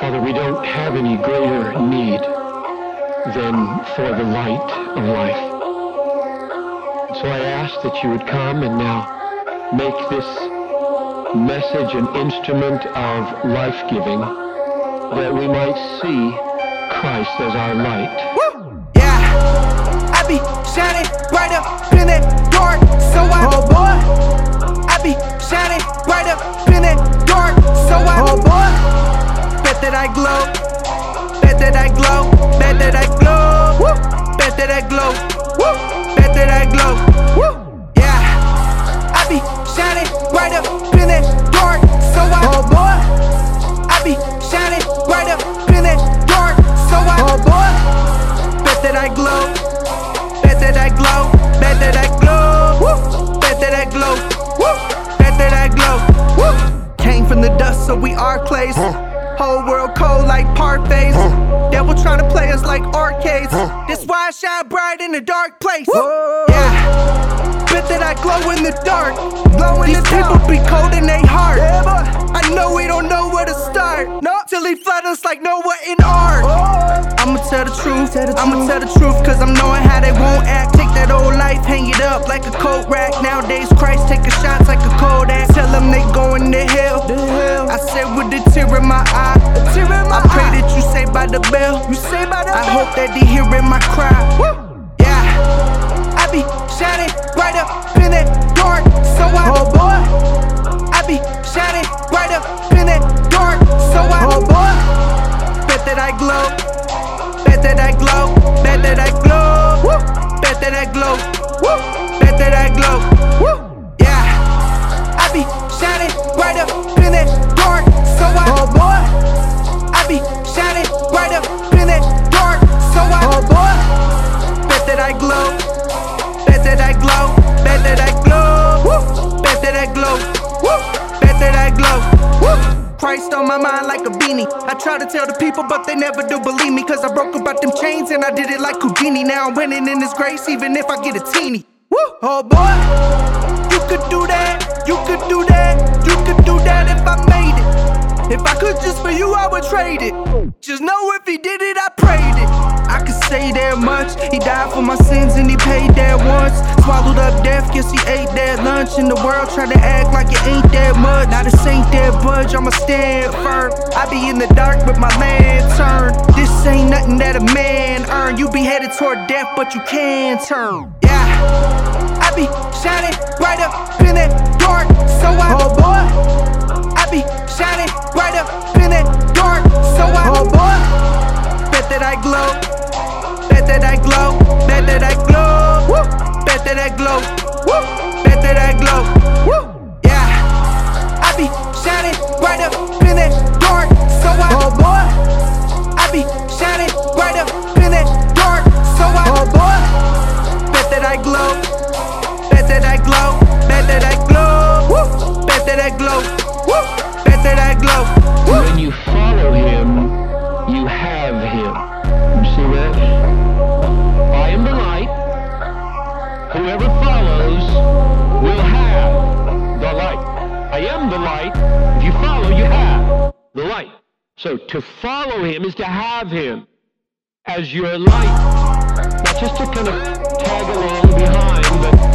Father, we don't have any greater need than for the light of life. So I ask that you would come and now make this message an instrument of life-giving that we might see Christ as our light. Yeah, I be shining bright up in that dark, bet that I glow, bet that I glow, woo, bet that I glow, woo, bet that I glow, woo, yeah. I be shining bright up in that dark, so I oh boy, I be shining bright up in that dark, so I oh boy, bet that I glow, bet that I glow, bet that I glow, woo, bet that I glow, woo, bet that I glow, woo. Came from the dust, so we are clays. Whole world cold like parfaits. Devil trying to play us like arcades. This why I shine bright in a dark place. Whoa. Yeah. Bet that I glow in the dark. Glow in These the people be cold in their heart. yeah I know we don't know where to start. No. Till he flood us like Noah in art. oh, I'ma tell the truth. Tell the I'ma truth. tell the truth, cause I'm knowing how they won't act. Take that old life, hang it up like a coat rack. Nowadays, Christ taking shots like a cold hope that they hearing my cry. Yeah, I be shining bright up in that dark, so I. oh boy, I be shining bright up in that dark, so I. oh boy, Bet that I glow. Bet that I glow. Bet that I glow. Woo. Bet that I glow. Woo. Bet that I glow. Woo. Yeah. I be shining bright up in that Christ on my mind like a beanie. I try to tell the people, but they never do believe me. Cause I broke about them chains and I did it like Houdini. Now I'm winning in His grace, even if I get a teeny. Woo. Oh boy, you could do that. You could do that. You could do that if I made it. If I could just for you, I would trade it. Just know if he did it, I prayed it. I could say that much. He died for my sins and he paid that once. Swallowed up death, guess he ate that lunch. In the world, try to act like it ain't that much. Now this ain't that budge, I'ma stand firm. I be in the dark with my lantern. This ain't nothing that a man earn. You be headed toward death, but you can turn. Yeah. I be shining bright up in that dark, so I. oh boy, I be shining I glow, bet that I glow, bet that I glow, woo, bet that I glow, woo, bet that I glow, woo. When you follow him, you have him. You see that? I am the light. Whoever follows will have the light. I am the light. If you follow, you have the light. So to follow him is to have him as your light. Not just to kind of tag along behind,